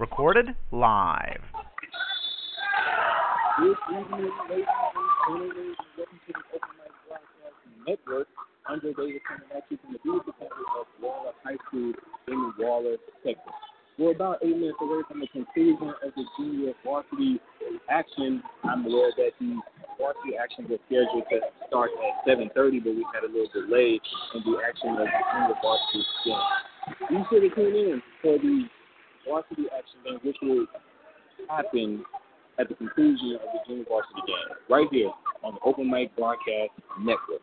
Recorded live. Good evening, ladies and gentlemen. Welcome to the Open Mic Network. Davis coming at you from the beautiful campus of Waller High School in Waller, Texas. We're about eight minutes away from the conclusion of the junior varsity action. I'm aware that the varsity action was scheduled to start at 7.30, but we had a little delay in the action of the junior varsity game. Be sure to tune in for the varsity action game, which will happen at the conclusion of the junior varsity game, right here on the Open Mic Broadcast Network.